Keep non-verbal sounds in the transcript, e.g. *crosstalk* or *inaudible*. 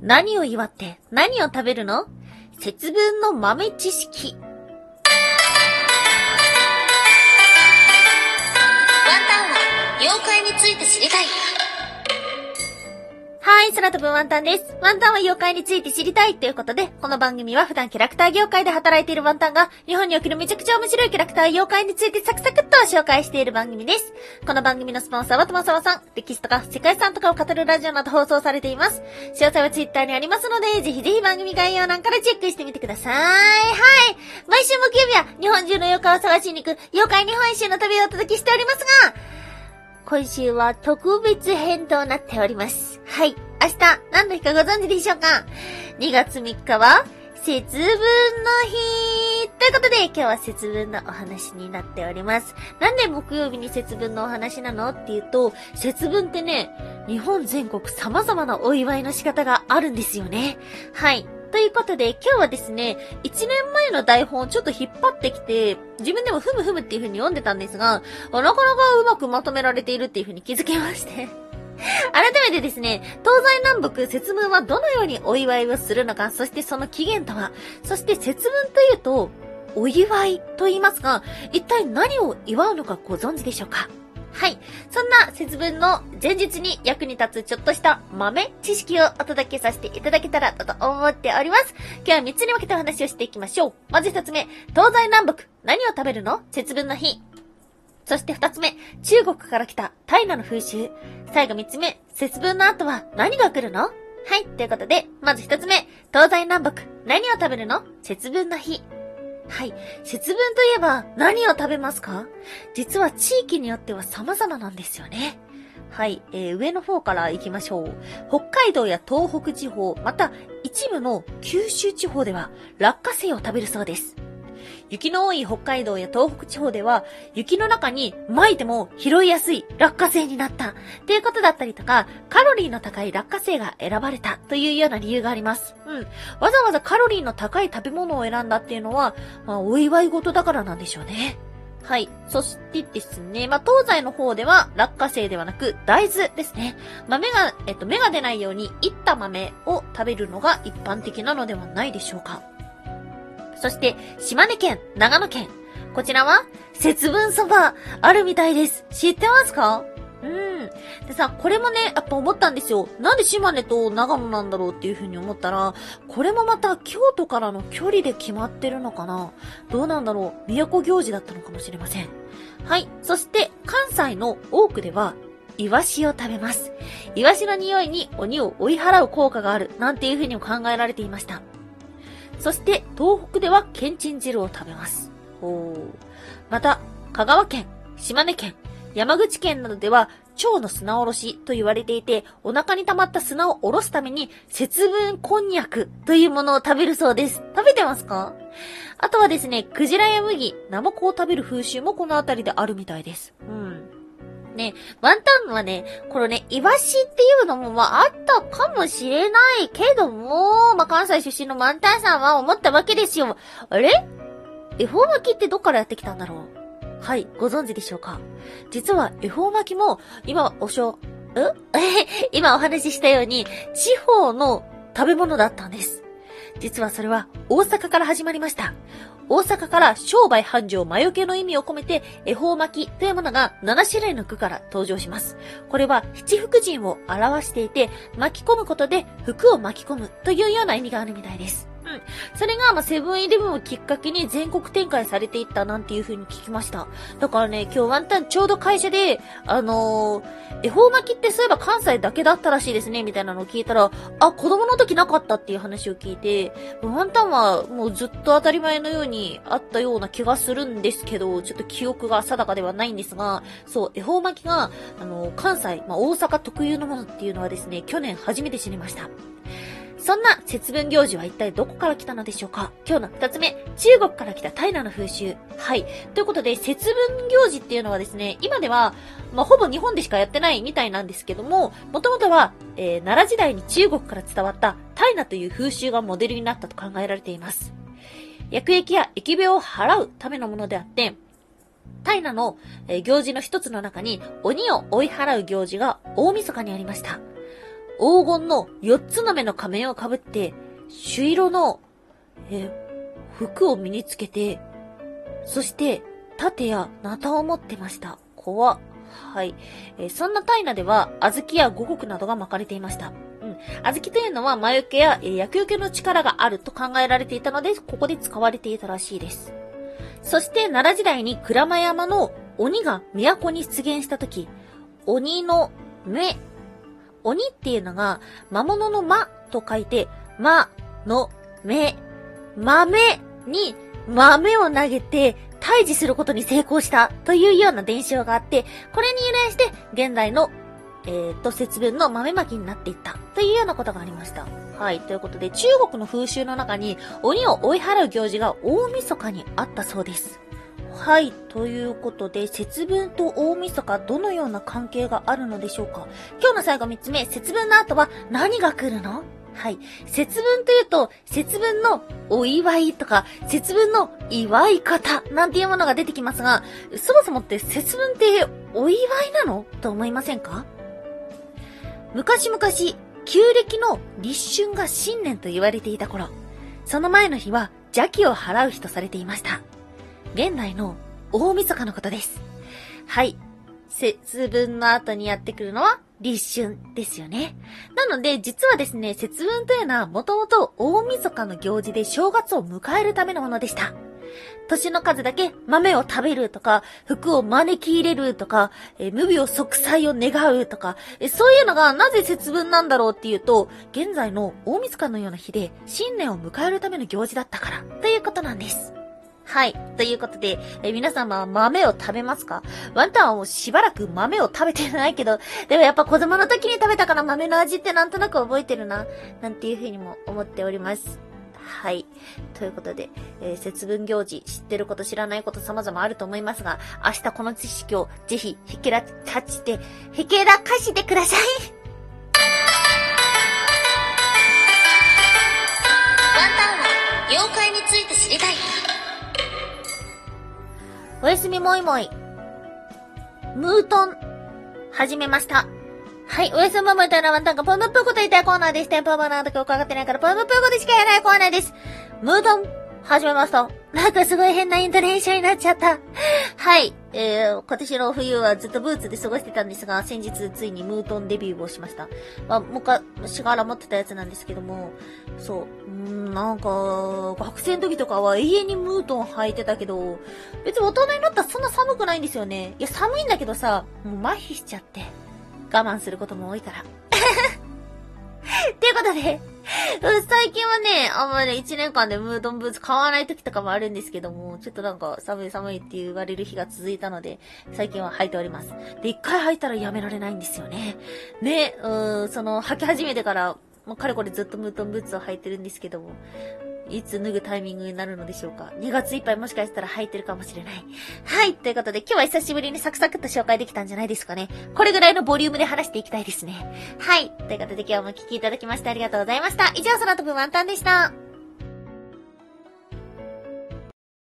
何を祝って何を食べるの？節分の豆知識。ワンタンは妖怪について知りたい。はい、空飛ぶワンタンです。ワンタンは妖怪について知りたいということで、この番組は普段キャラクター業界で働いているワンタンが、日本におけるめちゃくちゃ面白いキャラクター妖怪についてサクサクっと紹介している番組です。この番組のスポンサーはともさわさん、歴史とか世界遺産とかを語るラジオなど放送されています。詳細はツイッターにありますので、ぜひぜひ番組概要欄からチェックしてみてください。はい。毎週木曜日は日本中の妖怪を探しに行く妖怪日本一周の旅をお届けしておりますが、今週は特別編となっております。はい。明日、何の日かご存知でしょうか ?2 月3日は、節分の日ということで、今日は節分のお話になっております。なんで木曜日に節分のお話なの？っていうと、節分ってね、日本全国様々なお祝いの仕方があるんですよね。はい。ということで、今日はですね、1年前の台本をちょっと引っ張ってきて、自分でもふむふむっていう風に読んでたんですが、なかなかうまくまとめられているっていう風に気づきまして改めてですね、東西南北節分はどのようにお祝いをするのか、そしてその起源とは、そして節分というと、お祝いと言いますが、一体何を祝うのかご存知でしょうか？はい。そんな節分の前日に役に立つちょっとした豆知識をお届けさせていただけたらと思っております。今日は3つに分けてお話をしていきましょう。まず1つ目、東西南北、何を食べるの？節分の日。そして二つ目、中国から来たタイナの風習。最後三つ目、節分の後は何が来るの？はい、ということで、まず一つ目、東西南北、何を食べるの？節分の日。はい。節分といえば何を食べますか？実は地域によっては様々なんですよね。はい、えー、上の方から行きましょう。北海道や東北地方、また一部の九州地方では落花生を食べるそうです。雪の多い北海道や東北地方では、雪の中に巻いても拾いやすい落花生になった。っていうことだったりとか、カロリーの高い落花生が選ばれたというような理由があります。うん。わざわざカロリーの高い食べ物を選んだっていうのは、まあ、お祝い事だからなんでしょうね。はい。そしてですね、まあ、東西の方では落花生ではなく大豆ですね。豆が、えっと、芽が出ないように、いった豆を食べるのが一般的なのではないでしょうか。そして、島根県、長野県。こちらは、節分そば、あるみたいです。知ってますか？うん。でさ、これもね、やっぱ思ったんですよ。なんで島根と長野なんだろうっていう風に思ったら、これもまた京都からの距離で決まってるのかなどうなんだろう都行事だったのかもしれません。はい。そして、関西の多くでは、イワシを食べます。イワシの匂いに鬼を追い払う効果がある、なんていう風にも考えられていました。そして東北ではけんちん汁を食べます。おまた、香川県、島根県、山口県などでは、蝶の砂おろしと言われていて、お腹に溜まった砂をおろすために、節分こんにゃくというものを食べるそうです。食べてますか？あとはですね、クジラや麦、ナマコを食べる風習もこの辺りであるみたいです。うん。ね、ワンタンはね、このね、イワシっていうのもまああったかもしれないけども、まあ関西出身のワンタンさんは思ったわけですよ。あれ？恵方巻きってどっからやってきたんだろう？はい、ご存知でしょうか？実は恵方巻きも、今おしょ、う *laughs* 今お話ししたように、地方の食べ物だったんです。実はそれは大阪から始まりました。大阪から商売繁盛魔除けの意味を込めて、恵方巻きというものが7種類の句から登場します。これは七福神を表していて、巻き込むことで服を巻き込むというような意味があるみたいです。うん。それが、まセブンイレブンをきっかけに全国展開されていったなんていう風に聞きました。だからね、今日ワンタンちょうど会社で、あのー、恵方巻きってそういえば関西だけだったらしいですね、みたいなのを聞いたら、あ、子供の時なかったっていう話を聞いて、ワンタンはもうずっと当たり前のようにあったような気がするんですけど、ちょっと記憶が定かではないんですが、そう、恵方巻きが、あのー、関西、まあ、大阪特有のものっていうのはですね、去年初めて知りました。そんな節分行事は一体どこから来たのでしょうか？今日の二つ目、中国から来た平の風習。はい。ということで、節分行事っていうのはですね、今では、まあ、ほぼ日本でしかやってないみたいなんですけども、もともとは、えー、奈良時代に中国から伝わった平という風習がモデルになったと考えられています。薬液や疫病を払うためのものであって、平の、えー、行事の一つの中に鬼を追い払う行事が大晦日にありました。黄金の4つの目の仮面をかぶって、朱色の、え服を身につけて、そして、盾やナタを持ってました。怖っ。はい。えそんなタイナでは、小豆や五穀などが巻かれていました。うん。小豆というのは魔除けや、えー薬除けの力があると考えられていたので、ここで使われていたらしいです。そして、奈良時代に鞍馬山の鬼が都に出現したとき、鬼の目、鬼っていうのが、魔物の魔と書いて、魔の目、豆に豆を投げて退治することに成功したというような伝承があって、これに由来して現代の、えー、と、節分の豆まきになっていったというようなことがありました。はい。ということで、中国の風習の中に鬼を追い払う行事が大晦日にあったそうです。はい。ということで、節分と大晦日どのような関係があるのでしょうか？今日の最後3つ目、節分の後は何が来るの？はい。節分というと、節分のお祝いとか、節分の祝い方なんていうものが出てきますが、そもそもって節分ってお祝いなの？と思いませんか？昔々、旧暦の立春が新年と言われていた頃、その前の日は邪気を払う日とされていました。現代の大晦日のことです。はい。節分の後にやってくるのは立春ですよね。なので、実はですね、節分というのはもともと大晦日の行事で正月を迎えるためのものでした。年の数だけ豆を食べるとか、服を招き入れるとか、え無病息災を願うとか、えそういうのがなぜ節分なんだろうっていうと、現在の大晦日のような日で新年を迎えるための行事だったから、ということなんです。はい。ということで、え皆様は豆を食べますか？ワンタンはもうしばらく豆を食べてないけど、でもやっぱ子供の時に食べたから豆の味ってなんとなく覚えてるな、なんていうふうにも思っております。はい。ということで、えー節分行事、知ってること知らないこと様々あると思いますが、明日この知識をぜひ、ひけらかして、ひけらかしてください。おやすみもいもい。ムートン、始めました。はい、おやすみもいもいというのはワンタンがポムプーコと言いたいコーナーです。テンポマナーとか伺ってないからポムプーコでしかやらないコーナーです。ムートン、始めました。なんかすごい変なイントネーションになっちゃった。はい、えー、今年の冬はずっとブーツで過ごしてたんですが、先日ついにムートンデビューをしました。まあ、昔から持ってたやつなんですけども、そう、うん、なんか、学生の時とかは永遠にムートン履いてたけど、別に大人になったらそんな寒くないんですよね。いや、寒いんだけどさ、もう麻痺しちゃって、我慢することも多いから。っていうことで、最近はね、あんまり1年間でムートンブーツ買わない時とかもあるんですけども、ちょっとなんか寒い寒いって言われる日が続いたので、最近は履いております。で、一回履いたらやめられないんですよね。ね、うーん、その、履き始めてから、もうかれこれずっとムートンブーツを履いてるんですけども、いつ脱ぐタイミングになるのでしょうか？2月いっぱいもしかしたら履いてるかもしれない。はい。ということで、今日は久しぶりにサクサクっと紹介できたんじゃないですかね。これぐらいのボリュームで話していきたいですね。はい。ということで今日もお聴きいただきましてありがとうございました。以上、空飛ぶワンタンでした。